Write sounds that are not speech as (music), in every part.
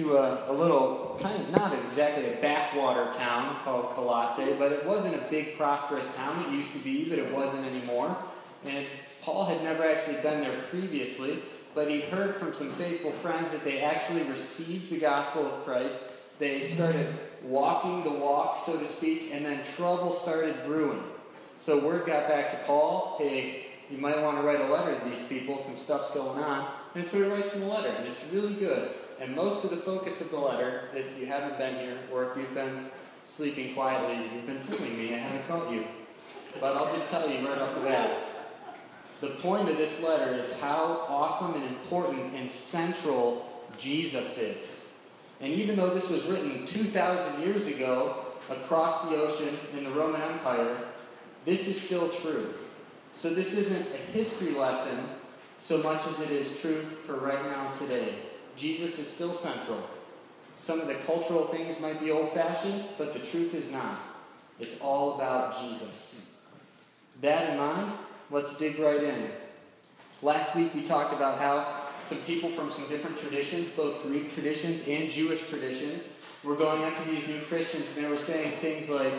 to a, a little, kind of not exactly a backwater town called Colossae, but it wasn't a big, prosperous town. It used to be, but it wasn't anymore. And Paul had never actually been there previously, but he heard from some faithful friends that they actually received the gospel of Christ. They started walking the walk, so to speak, and then trouble started brewing. So word got back to Paul hey, you might want to write a letter to these people, some stuff's going on. And so he writes them a letter, and it's really good. And most of the focus of the letter, if you haven't been here, or if you've been sleeping quietly, you've been fooling me, I haven't caught you. But I'll just tell you right off the bat. The point of this letter is how awesome and important and central Jesus is. And even though this was written 2,000 years ago across the ocean in the Roman Empire, this is still true. So this isn't a history lesson so much as it is truth for right now today. Jesus is still central. Some of the cultural things might be old fashioned, but the truth is not. It's all about Jesus. That in mind, let's dig right in. Last week we talked about how some people from some different traditions, both Greek traditions and Jewish traditions, were going up to these new Christians and they were saying things like,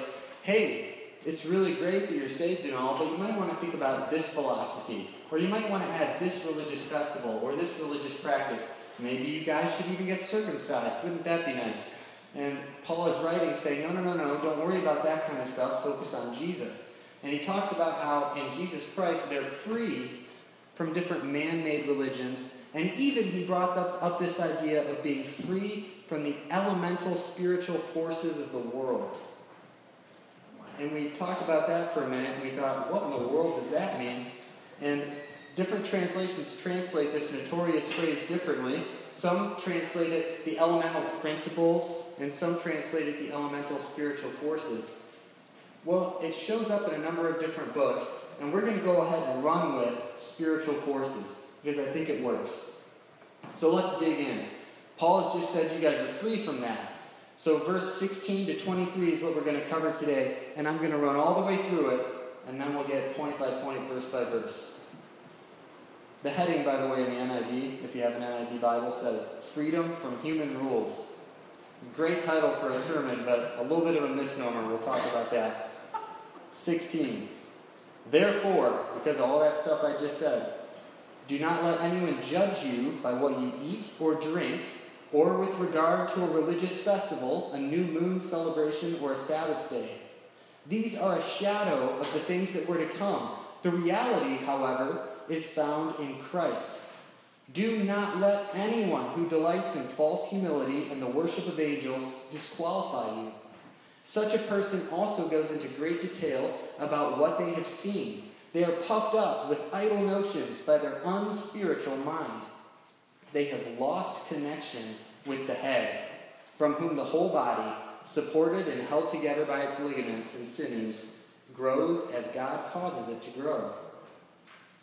hey, it's really great that you're saved and all, but you might want to think about this philosophy. Or you might want to add this religious festival or this religious practice. Maybe you guys should even get circumcised. Wouldn't that be nice? And Paul is writing saying, no, no, no, no, don't worry about that kind of stuff. Focus on Jesus. And he talks about how in Jesus Christ they're free from different man made religions. And even he brought up, up this idea of being free from the elemental spiritual forces of the world. And we talked about that for a minute, and we thought, what in the world does that mean? And different translations translate this notorious phrase differently. Some translate it the elemental principles, and some translate it the elemental spiritual forces. Well, it shows up in a number of different books, and we're going to go ahead and run with spiritual forces because I think it works. So let's dig in. Paul has just said you guys are free from that. So, verse 16 to 23 is what we're going to cover today, and I'm going to run all the way through it, and then we'll get point by point, verse by verse. The heading, by the way, in the NIV, if you have an NIV Bible, says Freedom from Human Rules. Great title for a sermon, but a little bit of a misnomer. We'll talk about that. 16. Therefore, because of all that stuff I just said, do not let anyone judge you by what you eat or drink or with regard to a religious festival, a new moon celebration, or a Sabbath day. These are a shadow of the things that were to come. The reality, however, is found in Christ. Do not let anyone who delights in false humility and the worship of angels disqualify you. Such a person also goes into great detail about what they have seen. They are puffed up with idle notions by their unspiritual mind they have lost connection with the head, from whom the whole body, supported and held together by its ligaments and sinews, grows as God causes it to grow.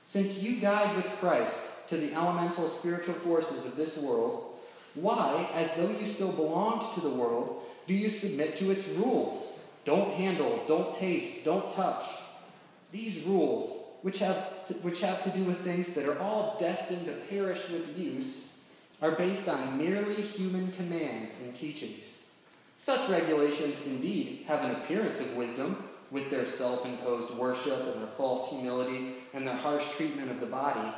Since you died with Christ to the elemental spiritual forces of this world, why, as though you still belonged to the world, do you submit to its rules? Don't handle, don't taste, don't touch. These rules which have, to, which have to do with things that are all destined to perish with use, are based on merely human commands and teachings. Such regulations indeed have an appearance of wisdom with their self imposed worship and their false humility and their harsh treatment of the body,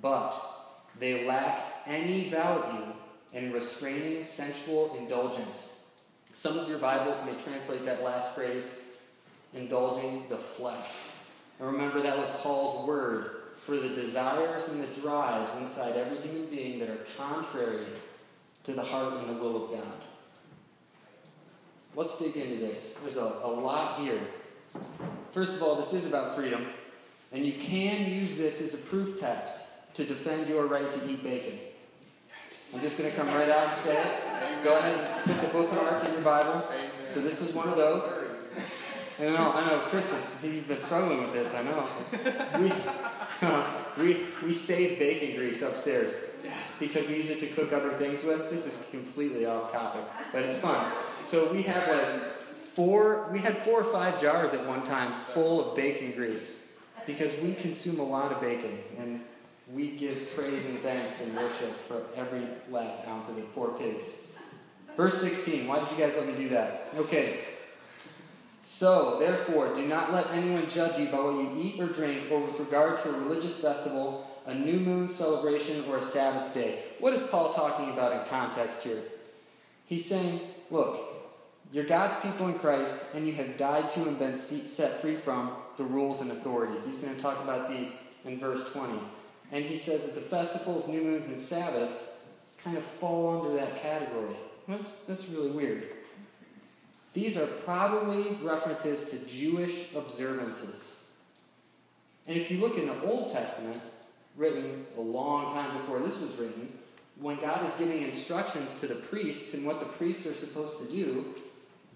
but they lack any value in restraining sensual indulgence. Some of your Bibles may translate that last phrase, indulging the flesh. And remember, that was Paul's word for the desires and the drives inside every human being that are contrary to the heart and the will of God. Let's dig into this. There's a, a lot here. First of all, this is about freedom, and you can use this as a proof text to defend your right to eat bacon. I'm just going to come right out and say it. Go ahead and put the bookmark in your Bible. So this is one of those. I know, I know, Christmas, you've been struggling with this, I know. We, uh, (laughs) we, we save bacon grease upstairs because we use it to cook other things with. This is completely off topic, but it's fun. So we have like four, we had four or five jars at one time full of bacon grease because we consume a lot of bacon and we give praise and thanks and worship for every last ounce of it. Poor pigs. Verse 16. Why did you guys let me do that? Okay. So, therefore, do not let anyone judge you by what you eat or drink, or with regard to a religious festival, a new moon celebration, or a Sabbath day. What is Paul talking about in context here? He's saying, look, you're God's people in Christ, and you have died to and been set free from the rules and authorities. He's going to talk about these in verse 20. And he says that the festivals, new moons, and Sabbaths kind of fall under that category. That's, that's really weird. These are probably references to Jewish observances. And if you look in the Old Testament, written a long time before this was written, when God is giving instructions to the priests and what the priests are supposed to do,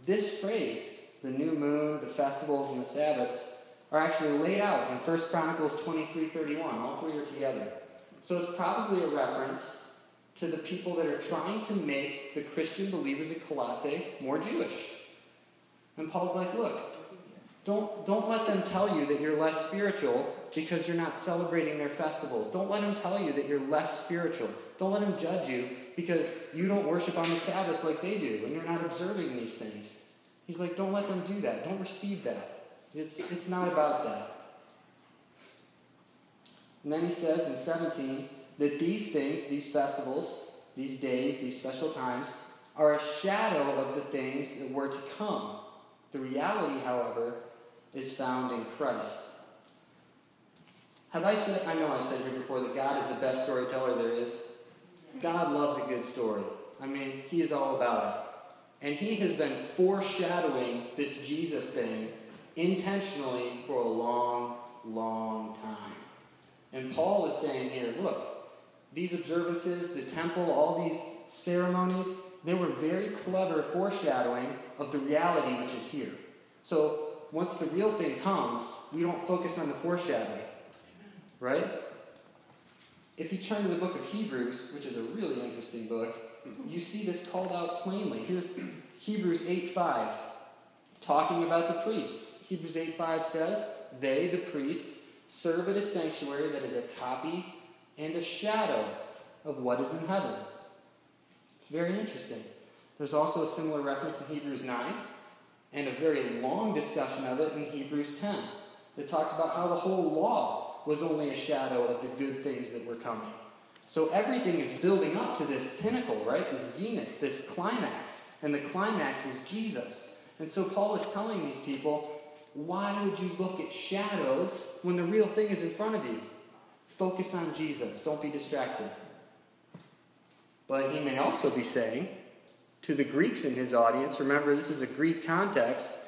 this phrase, the new moon, the festivals, and the Sabbaths, are actually laid out in 1 Chronicles 23 31. All three are together. So it's probably a reference to the people that are trying to make the Christian believers at Colossae more Jewish. And Paul's like, look, don't, don't let them tell you that you're less spiritual because you're not celebrating their festivals. Don't let them tell you that you're less spiritual. Don't let them judge you because you don't worship on the Sabbath like they do and you're not observing these things. He's like, don't let them do that. Don't receive that. It's, it's not about that. And then he says in 17 that these things, these festivals, these days, these special times, are a shadow of the things that were to come. The reality, however, is found in Christ. Have I said, I know I've said here before that God is the best storyteller there is. God loves a good story. I mean, He is all about it. And He has been foreshadowing this Jesus thing intentionally for a long, long time. And Paul is saying here look, these observances, the temple, all these ceremonies, they were very clever foreshadowing of the reality which is here. So once the real thing comes, we don't focus on the foreshadowing. Right? If you turn to the book of Hebrews, which is a really interesting book, mm-hmm. you see this called out plainly. Here's Hebrews 8 5, talking about the priests. Hebrews 8 5 says, They, the priests, serve at a sanctuary that is a copy and a shadow of what is in heaven. It's very interesting. There's also a similar reference in Hebrews 9, and a very long discussion of it in Hebrews 10 that talks about how the whole law was only a shadow of the good things that were coming. So everything is building up to this pinnacle, right? This zenith, this climax. And the climax is Jesus. And so Paul is telling these people, why would you look at shadows when the real thing is in front of you? Focus on Jesus. Don't be distracted. But he may also be saying to the Greeks in his audience, remember this is a Greek context,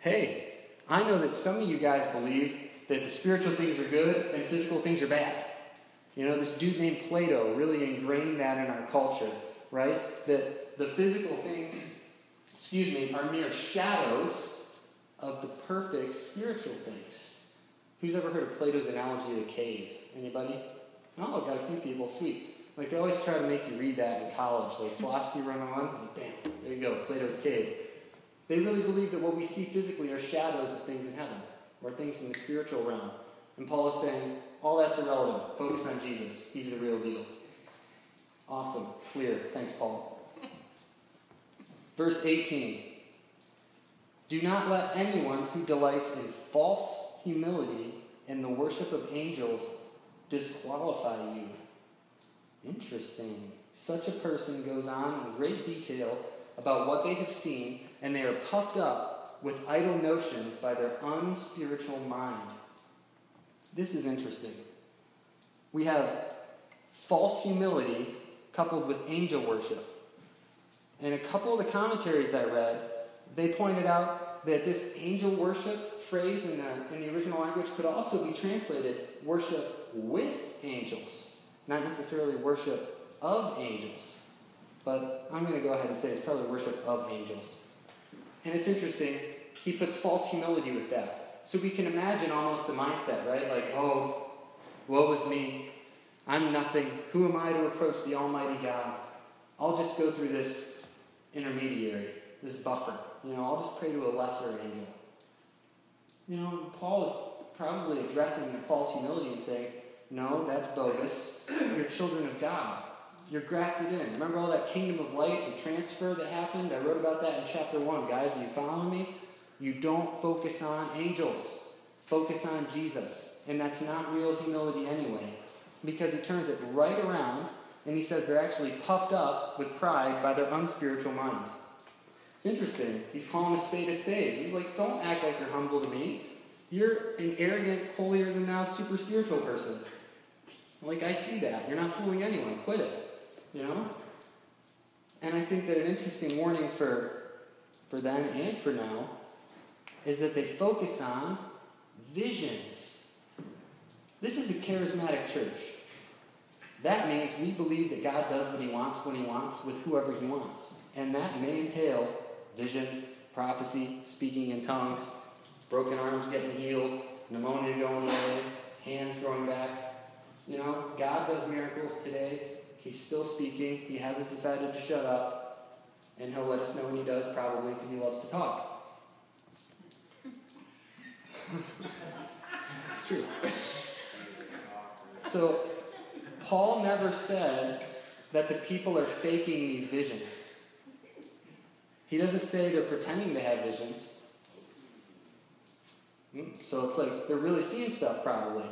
hey, I know that some of you guys believe that the spiritual things are good and physical things are bad. You know, this dude named Plato really ingrained that in our culture, right? That the physical things, excuse me, are mere shadows of the perfect spiritual things. Who's ever heard of Plato's analogy of the cave? Anybody? Oh, got a few people. Sweet. Like they always try to make you read that in college, like philosophy run on. Like, bam, there you go, Plato's cave. They really believe that what we see physically are shadows of things in heaven or things in the spiritual realm. And Paul is saying, all that's irrelevant. Focus on Jesus. He's the real deal. Awesome. Clear. Thanks, Paul. Verse 18 Do not let anyone who delights in false humility and the worship of angels disqualify you. Interesting. Such a person goes on in great detail about what they have seen, and they are puffed up with idle notions by their unspiritual mind. This is interesting. We have false humility coupled with angel worship. And a couple of the commentaries I read, they pointed out that this angel worship phrase in the, in the original language could also be translated worship with angels, not necessarily worship of angels. But I'm going to go ahead and say it's probably worship of angels. And it's interesting, he puts false humility with that. So we can imagine almost the mindset, right? Like, oh, woe is me. I'm nothing. Who am I to approach the Almighty God? I'll just go through this intermediary, this buffer. You know, I'll just pray to a lesser angel. You know, Paul is probably addressing the false humility and saying, No, that's bogus. You're children of God. You're grafted in. Remember all that kingdom of light, the transfer that happened? I wrote about that in chapter 1. Guys, are you following me? You don't focus on angels, focus on Jesus. And that's not real humility anyway, because he turns it right around and he says they're actually puffed up with pride by their unspiritual minds. It's interesting. He's calling a spade a spade. He's like, don't act like you're humble to me. You're an arrogant, holier than thou, super spiritual person. Like, I see that. You're not fooling anyone. Quit it. You know? And I think that an interesting warning for, for then and for now is that they focus on visions. This is a charismatic church. That means we believe that God does what he wants when he wants with whoever he wants. And that may entail visions, prophecy, speaking in tongues, broken arms getting healed, pneumonia going away, hands growing back. You know, God does miracles today. He's still speaking. He hasn't decided to shut up. And he'll let us know when he does, probably because he loves to talk. It's true. So, Paul never says that the people are faking these visions. He doesn't say they're pretending to have visions. Hmm, so it's like they're really seeing stuff, probably.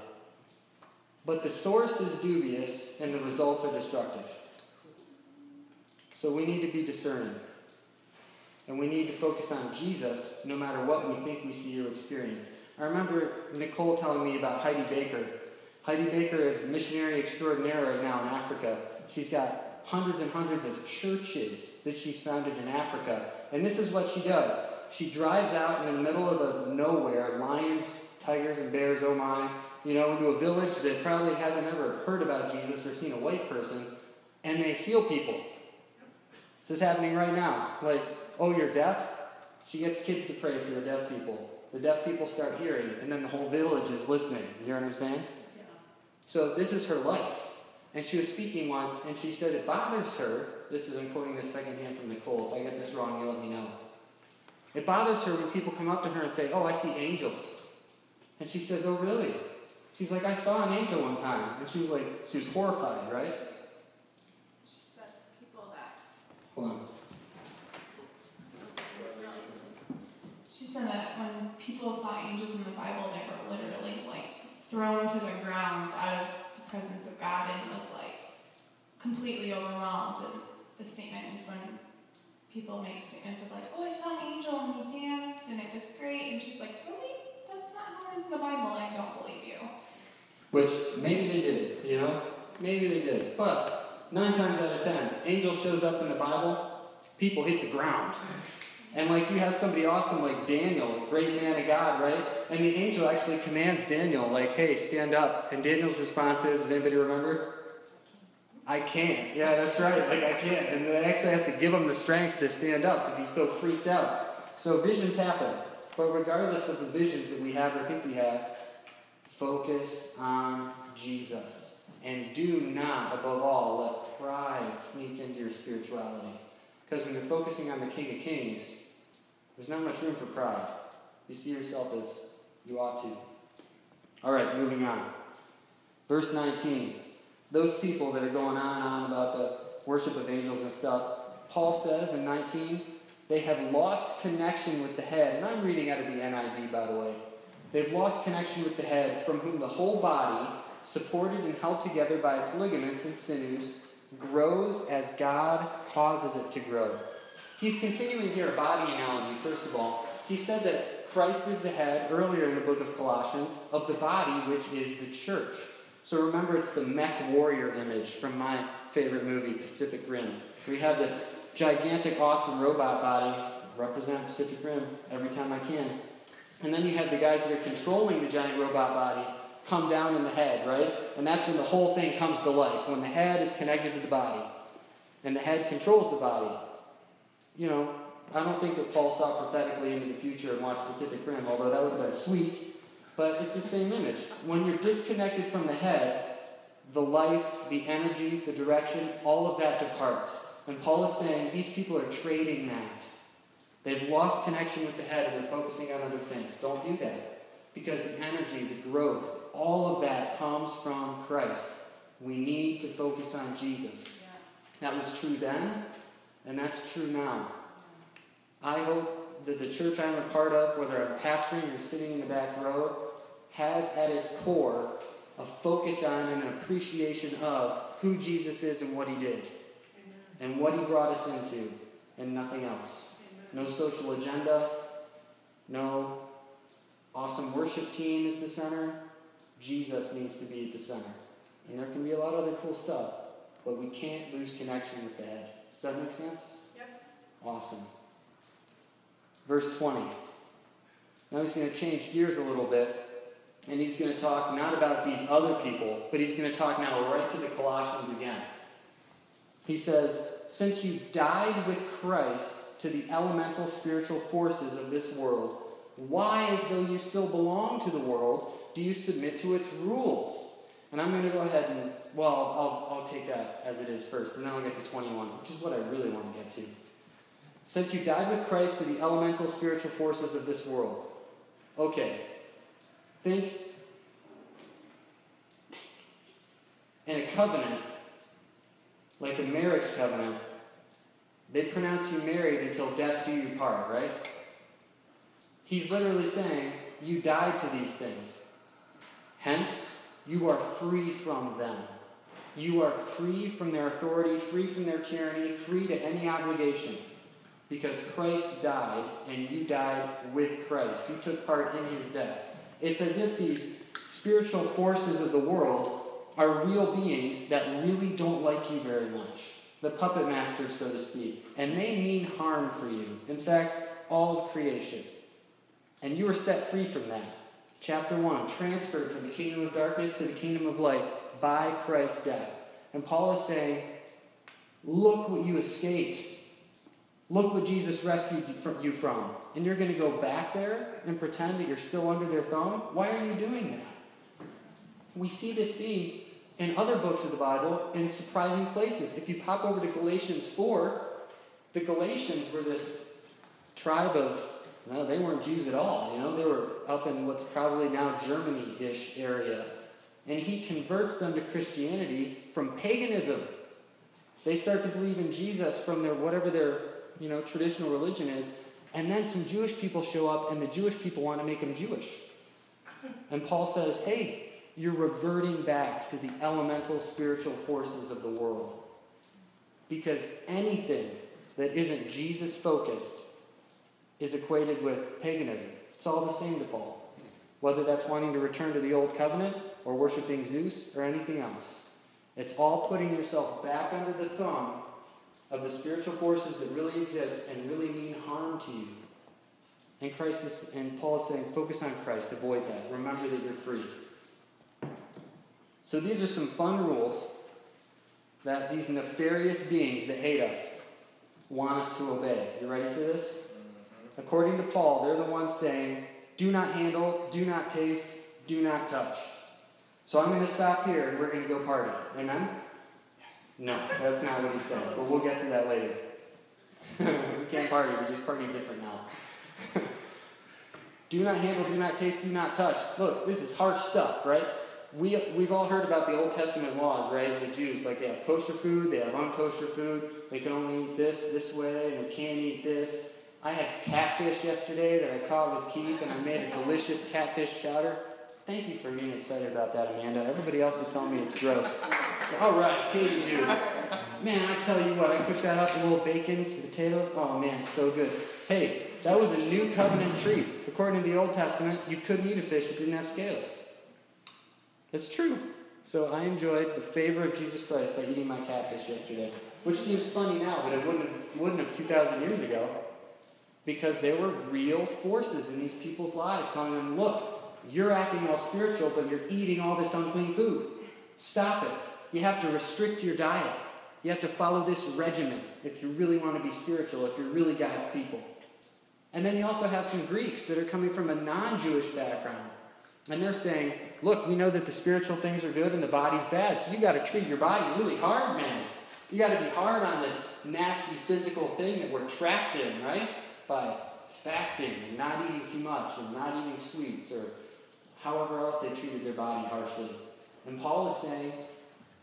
But the source is dubious and the results are destructive. So we need to be discerning. And we need to focus on Jesus no matter what we think we see or experience. I remember Nicole telling me about Heidi Baker. Heidi Baker is missionary extraordinaire right now in Africa. She's got hundreds and hundreds of churches that she's founded in Africa. And this is what she does. She drives out in the middle of the nowhere, lions, tigers, and bears, oh my, you know, into a village that probably hasn't ever heard about Jesus or seen a white person, and they heal people. This is happening right now. Like, oh, you're deaf? She gets kids to pray for the deaf people. The deaf people start hearing, and then the whole village is listening. You hear what I'm saying? Yeah. So this is her life. And she was speaking once, and she said it bothers her. This is, I'm quoting this secondhand from Nicole. If I get this wrong, you let me know. It bothers her when people come up to her and say, Oh, I see angels. And she says, Oh, really? She's like, I saw an angel one time. And she was like, she was horrified, right? She said people that. Hold on. She said people saw angels in the Bible, they were literally like thrown to the ground out of the presence of God and was like completely overwhelmed. And the statement is when people make statements of like, oh, I saw an angel and he danced and it was great. And she's like, really? That's not how it is in the Bible. I don't believe you. Which maybe they did, you know? Maybe they did. But nine times out of ten, angel shows up in the Bible, people hit the ground. (laughs) And like you have somebody awesome like Daniel, great man of God, right? And the angel actually commands Daniel, like, hey, stand up. And Daniel's response is, does anybody remember? I can't. Yeah, that's right. Like I can't. And it actually has to give him the strength to stand up because he's so freaked out. So visions happen. But regardless of the visions that we have or think we have, Focus on Jesus. And do not, above all, let pride sneak into your spirituality. Because when you're focusing on the King of Kings, there's not much room for pride. You see yourself as you ought to. All right, moving on. Verse 19. Those people that are going on and on about the worship of angels and stuff, Paul says in 19, they have lost connection with the head. And I'm reading out of the NIV, by the way. They've lost connection with the head, from whom the whole body, supported and held together by its ligaments and sinews, grows as God causes it to grow. He's continuing here a body analogy, first of all. He said that Christ is the head, earlier in the book of Colossians, of the body, which is the church. So remember, it's the mech warrior image from my favorite movie, Pacific Rim. We have this gigantic, awesome robot body, represent Pacific Rim every time I can. And then you have the guys that are controlling the giant robot body come down in the head, right? And that's when the whole thing comes to life, when the head is connected to the body and the head controls the body. You know, I don't think that Paul saw prophetically into the future and watched Pacific Rim, although that would have been sweet. But it's the same image. When you're disconnected from the head, the life, the energy, the direction, all of that departs. And Paul is saying these people are trading that. They've lost connection with the head and they're focusing on other things. Don't do that. because the energy, the growth, all of that comes from Christ. We need to focus on Jesus. That was true then, and that's true now. I hope that the church I'm a part of, whether I'm pastoring or sitting in the back row, has at its core a focus on and an appreciation of who Jesus is and what he did, and what he brought us into, and nothing else. No social agenda, no awesome worship team is the center. Jesus needs to be at the center. And there can be a lot of other cool stuff, but we can't lose connection with the head. Does that make sense? Yep. Awesome. Verse 20. Now he's going to change gears a little bit, and he's going to talk not about these other people, but he's going to talk now right to the Colossians again. He says, Since you died with Christ to the elemental spiritual forces of this world, why, as though you still belong to the world, do you submit to its rules? And I'm going to go ahead and, well, I'll, I'll take that as it is first, and then I'll get to 21, which is what I really want to get to. Since you died with Christ to the elemental spiritual forces of this world. Okay. Think in a covenant, like a marriage covenant, they pronounce you married until death do you part, right? He's literally saying, You died to these things. Hence, you are free from them. You are free from their authority, free from their tyranny, free to any obligation. Because Christ died, and you died with Christ. You took part in his death. It's as if these spiritual forces of the world are real beings that really don't like you very much. The puppet masters, so to speak. And they mean harm for you. In fact, all of creation. And you are set free from that. Chapter 1 transferred from the kingdom of darkness to the kingdom of light by Christ's death. And Paul is saying, Look what you escaped. Look what Jesus rescued you from. And you're going to go back there and pretend that you're still under their thumb? Why are you doing that? We see this theme in other books of the Bible in surprising places. If you pop over to Galatians 4, the Galatians were this tribe of no, they weren't Jews at all. You know, they were up in what's probably now Germany-ish area. And he converts them to Christianity from paganism. They start to believe in Jesus from their whatever their you know traditional religion is, and then some Jewish people show up, and the Jewish people want to make them Jewish. And Paul says, "Hey, you're reverting back to the elemental spiritual forces of the world, because anything that isn't Jesus focused is equated with paganism. It's all the same to Paul. Whether that's wanting to return to the old covenant or worshiping Zeus or anything else. It's all putting yourself back under the thumb of the spiritual forces that really exist and really mean harm to you. And Christ is, and Paul is saying, focus on Christ, avoid that. Remember that you're free. So these are some fun rules that these nefarious beings that hate us want us to obey. You ready for this? According to Paul, they're the ones saying, do not handle, do not taste, do not touch. So I'm going to stop here and we're going to go party. Amen? Yes. No, that's not what he said, but we'll get to that later. (laughs) we can't party, We're just party different now. (laughs) do not handle, do not taste, do not touch. Look, this is harsh stuff, right? We, we've all heard about the Old Testament laws, right? The Jews, like they have kosher food, they have unkosher food, they can only eat this this way, and they can't eat this. I had catfish yesterday that I caught with Keith, and I made a delicious catfish chowder. Thank you for being excited about that, Amanda. Everybody else is telling me it's gross. All right, Katie, dude. Man, I tell you what, I cooked that up with little bacon, some potatoes. Oh man, so good. Hey, that was a new covenant treat. According to the Old Testament, you couldn't eat a fish that didn't have scales. It's true. So I enjoyed the favor of Jesus Christ by eating my catfish yesterday, which seems funny now, but it wouldn't wouldn't have 2,000 years ago because there were real forces in these people's lives telling them, look, you're acting all spiritual, but you're eating all this unclean food. Stop it. You have to restrict your diet. You have to follow this regimen if you really want to be spiritual, if you're really God's people. And then you also have some Greeks that are coming from a non Jewish background. And they're saying, look, we know that the spiritual things are good and the body's bad, so you got to treat your body really hard, man. You got to be hard on this nasty physical thing that we're trapped in, right? By fasting and not eating too much and not eating sweets or however else they treated their body harshly. And Paul is saying,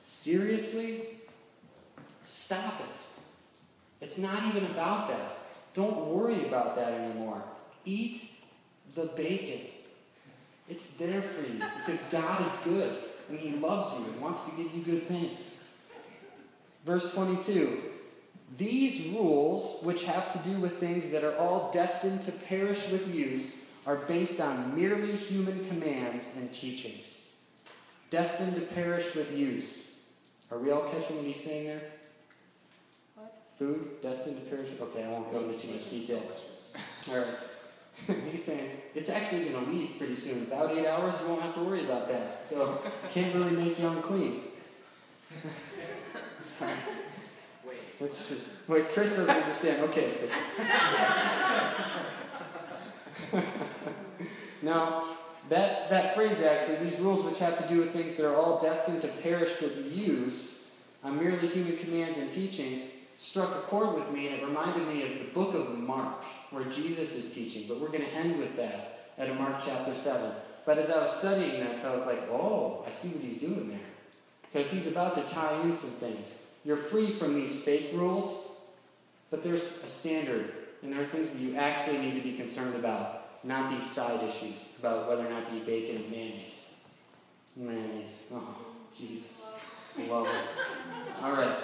seriously? Stop it. It's not even about that. Don't worry about that anymore. Eat the bacon. It's there for you because God is good and He loves you and wants to give you good things. Verse 22 These rules, which have to do with things that are all destined to perish with use, are based on merely human commands and teachings. Destined to perish with use. Are we all catching what he's saying there? What? Food destined to perish? Okay, I won't go into too much detail. (laughs) All right. (laughs) he's saying it's actually going to leave pretty soon. About eight hours, you won't have to worry about that. So, (laughs) can't really make you unclean. Sorry. Wait, Chris doesn't understand. Okay, Chris. now, that, that phrase actually, these rules which have to do with things that are all destined to perish with use, on merely human commands and teachings, struck a chord with me, and it reminded me of the book of Mark, where Jesus is teaching. But we're going to end with that at Mark chapter 7. But as I was studying this, I was like, oh, I see what he's doing there. Because he's about to tie in some things. You're free from these fake rules, but there's a standard, and there are things that you actually need to be concerned about, not these side issues about whether or not to eat bacon and mayonnaise. Mayonnaise. Oh, Jesus. Love it. All right,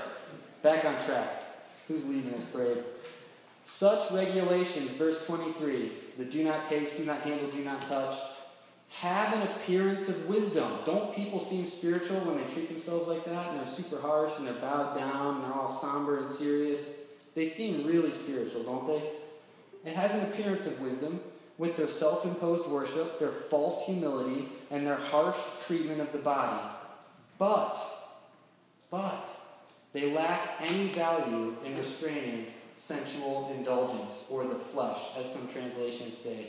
back on track. Who's leading this parade? Such regulations, verse 23, the do not taste, do not handle, do not touch, have an appearance of wisdom. Don't people seem spiritual when they treat themselves like that and they're super harsh and they're bowed down and they're all somber and serious? They seem really spiritual, don't they? It has an appearance of wisdom with their self imposed worship, their false humility, and their harsh treatment of the body. But, but, they lack any value in restraining sensual indulgence or the flesh, as some translations say.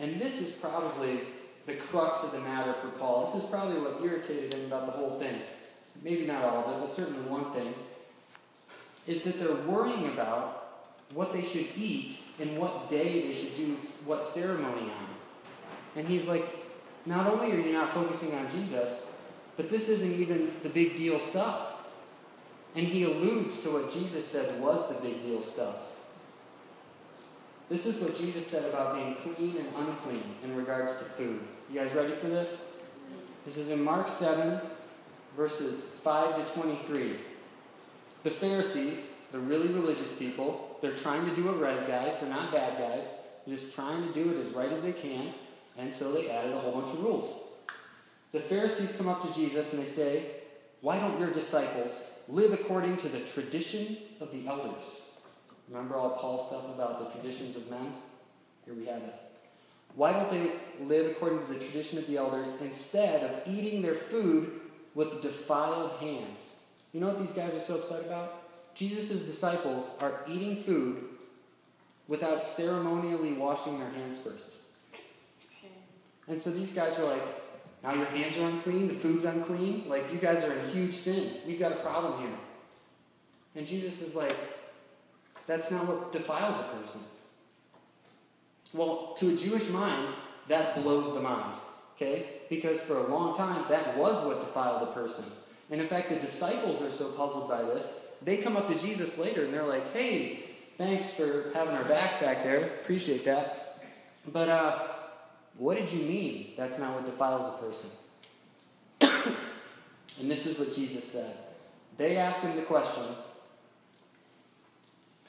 And this is probably the crux of the matter for Paul. This is probably what irritated him about the whole thing. Maybe not all of it, but certainly one thing. Is that they're worrying about what they should eat and what day they should do what ceremony on. And he's like, not only are you not focusing on Jesus, but this isn't even the big deal stuff. And he alludes to what Jesus said was the big deal stuff. This is what Jesus said about being clean and unclean in regards to food. You guys ready for this? This is in Mark 7, verses 5 to 23. The Pharisees, the really religious people, they're trying to do it right, guys. They're not bad guys. They're just trying to do it as right as they can, and so they added a whole bunch of rules. The Pharisees come up to Jesus and they say, Why don't your disciples live according to the tradition of the elders? Remember all Paul's stuff about the traditions of men? Here we have it. Why don't they live according to the tradition of the elders instead of eating their food with defiled hands? You know what these guys are so upset about? Jesus' disciples are eating food without ceremonially washing their hands first. And so these guys are like, now your hands are unclean, the food's unclean. Like, you guys are in huge sin. We've got a problem here. And Jesus is like, that's not what defiles a person. Well, to a Jewish mind, that blows the mind. Okay? Because for a long time, that was what defiled a person. And in fact, the disciples are so puzzled by this, they come up to Jesus later and they're like, hey, thanks for having our back back there. Appreciate that. But uh, what did you mean that's not what defiles a person? (coughs) and this is what Jesus said. They asked him the question.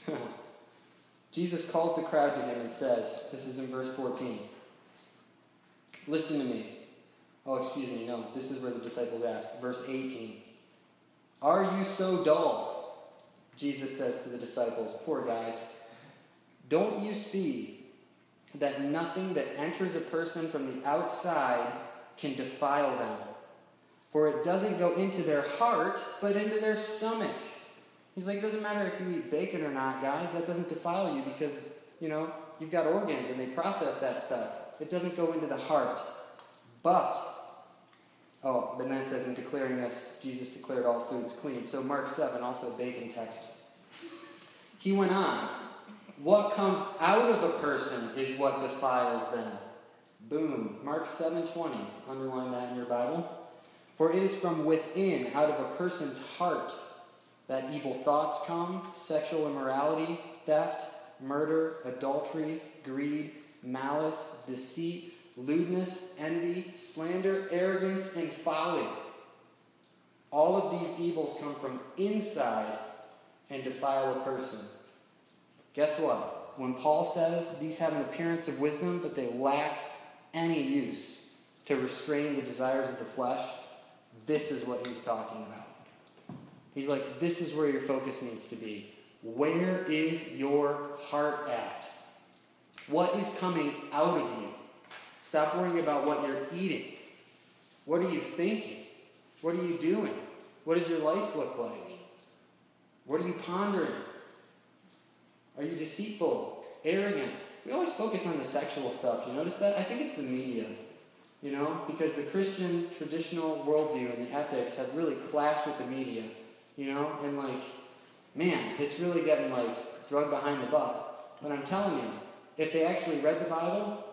(laughs) Jesus calls the crowd to him and says, This is in verse 14. Listen to me. Oh, excuse me, no, this is where the disciples ask. Verse 18. Are you so dull? Jesus says to the disciples, Poor guys. Don't you see that nothing that enters a person from the outside can defile them? For it doesn't go into their heart, but into their stomach. He's like, it doesn't matter if you eat bacon or not, guys. That doesn't defile you because, you know, you've got organs and they process that stuff. It doesn't go into the heart. But, oh, but then it says in declaring this, Jesus declared all foods clean. So Mark 7, also bacon text. He went on, what comes out of a person is what defiles them. Boom. Mark 7:20. Underline that in your Bible. For it is from within, out of a person's heart, that evil thoughts come, sexual immorality, theft, murder, adultery, greed, malice, deceit, lewdness, envy, slander, arrogance, and folly. All of these evils come from inside and defile a person. Guess what? When Paul says these have an appearance of wisdom, but they lack any use to restrain the desires of the flesh, this is what he's talking about. He's like, this is where your focus needs to be. Where is your heart at? What is coming out of you? Stop worrying about what you're eating. What are you thinking? What are you doing? What does your life look like? What are you pondering? Are you deceitful, arrogant? We always focus on the sexual stuff. You notice that? I think it's the media. You know, because the Christian traditional worldview and the ethics have really clashed with the media. You know, and like, man, it's really getting like drug behind the bus. But I'm telling you, if they actually read the Bible,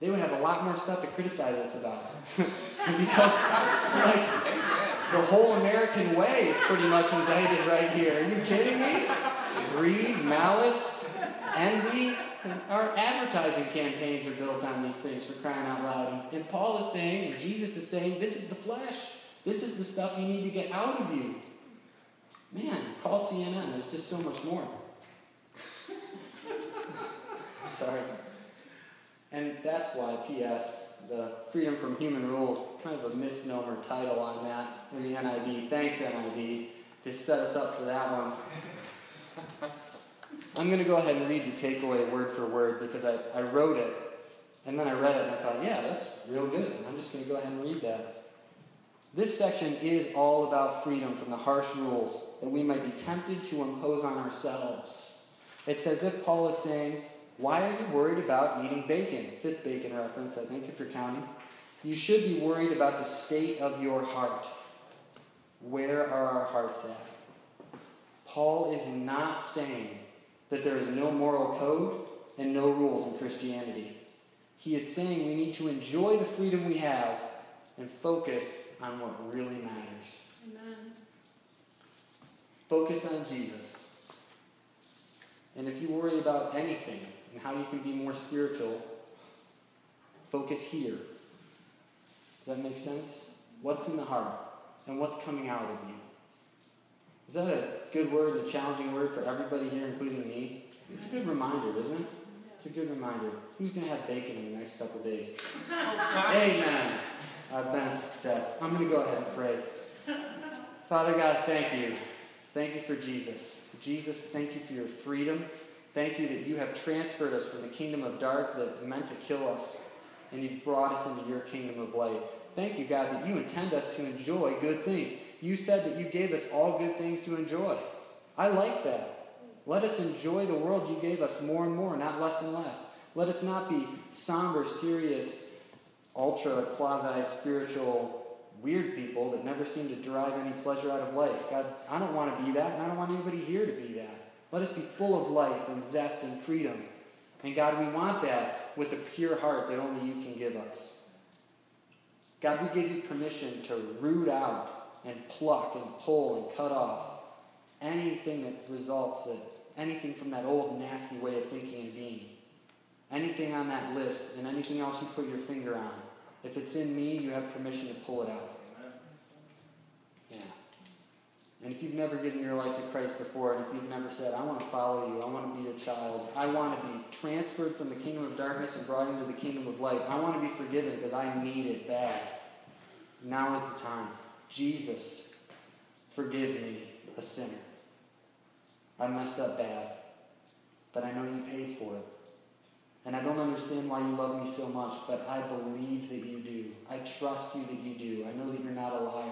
they would have a lot more stuff to criticize us about. (laughs) because, like, the whole American way is pretty much indicted right here. Are you kidding me? Greed, malice, envy. Our advertising campaigns are built on these things for crying out loud. And Paul is saying, and Jesus is saying, this is the flesh. This is the stuff you need to get out of you. Man, call CNN. There's just so much more. Sorry. And that's why, P.S., the Freedom from Human Rules, kind of a misnomer title on that in the NIV. Thanks, NIV, Just set us up for that one. (laughs) I'm going to go ahead and read the takeaway word for word because I, I wrote it and then I read it and I thought, yeah, that's real good. I'm just going to go ahead and read that. This section is all about freedom from the harsh rules that we might be tempted to impose on ourselves. It's as if Paul is saying, why are you worried about eating bacon? Fifth bacon reference, I think, if you're counting. You should be worried about the state of your heart. Where are our hearts at? Paul is not saying that there is no moral code and no rules in Christianity. He is saying we need to enjoy the freedom we have and focus on what really matters. Amen. Focus on Jesus. And if you worry about anything and how you can be more spiritual, focus here. Does that make sense? What's in the heart and what's coming out of you? Is that a good word, a challenging word for everybody here, including me? It's a good reminder, isn't it? It's a good reminder. Who's going to have bacon in the next couple of days? (laughs) Amen. I've been a success. I'm going to go ahead and pray. Father God, thank you. Thank you for Jesus. Jesus, thank you for your freedom. Thank you that you have transferred us from the kingdom of dark that meant to kill us, and you've brought us into your kingdom of light. Thank you, God, that you intend us to enjoy good things. You said that you gave us all good things to enjoy. I like that. Let us enjoy the world you gave us more and more, not less and less. Let us not be somber, serious, ultra quasi spiritual weird people that never seem to derive any pleasure out of life. God, I don't want to be that, and I don't want anybody here to be that. Let us be full of life and zest and freedom. And God, we want that with a pure heart that only you can give us. God, we give you permission to root out and pluck and pull and cut off anything that results that anything from that old nasty way of thinking and being. Anything on that list and anything else you put your finger on. If it's in me, you have permission to pull it out. Yeah. And if you've never given your life to Christ before, and if you've never said, I want to follow you, I want to be your child, I want to be transferred from the kingdom of darkness and brought into the kingdom of light, I want to be forgiven because I need it bad. Now is the time. Jesus, forgive me, a sinner. I messed up bad, but I know you paid for it. And I don't understand why you love me so much, but I believe that you do. I trust you that you do. I know that you're not a liar.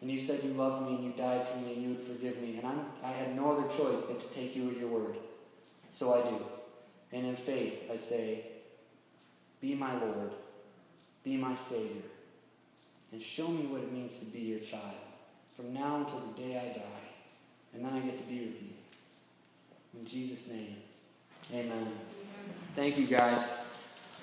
And you said you loved me and you died for me and you would forgive me. And I'm, I had no other choice but to take you at your word. So I do. And in faith, I say, Be my Lord, be my Savior, and show me what it means to be your child from now until the day I die. And then I get to be with you. In Jesus' name, amen. Thank you, guys.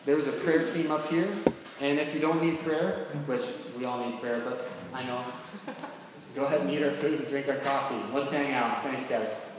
there's a prayer team up here, and if you don't need prayer, which we all need prayer, but I know, (laughs) go ahead and eat our food and drink our coffee. Let's hang out. Thanks, guys.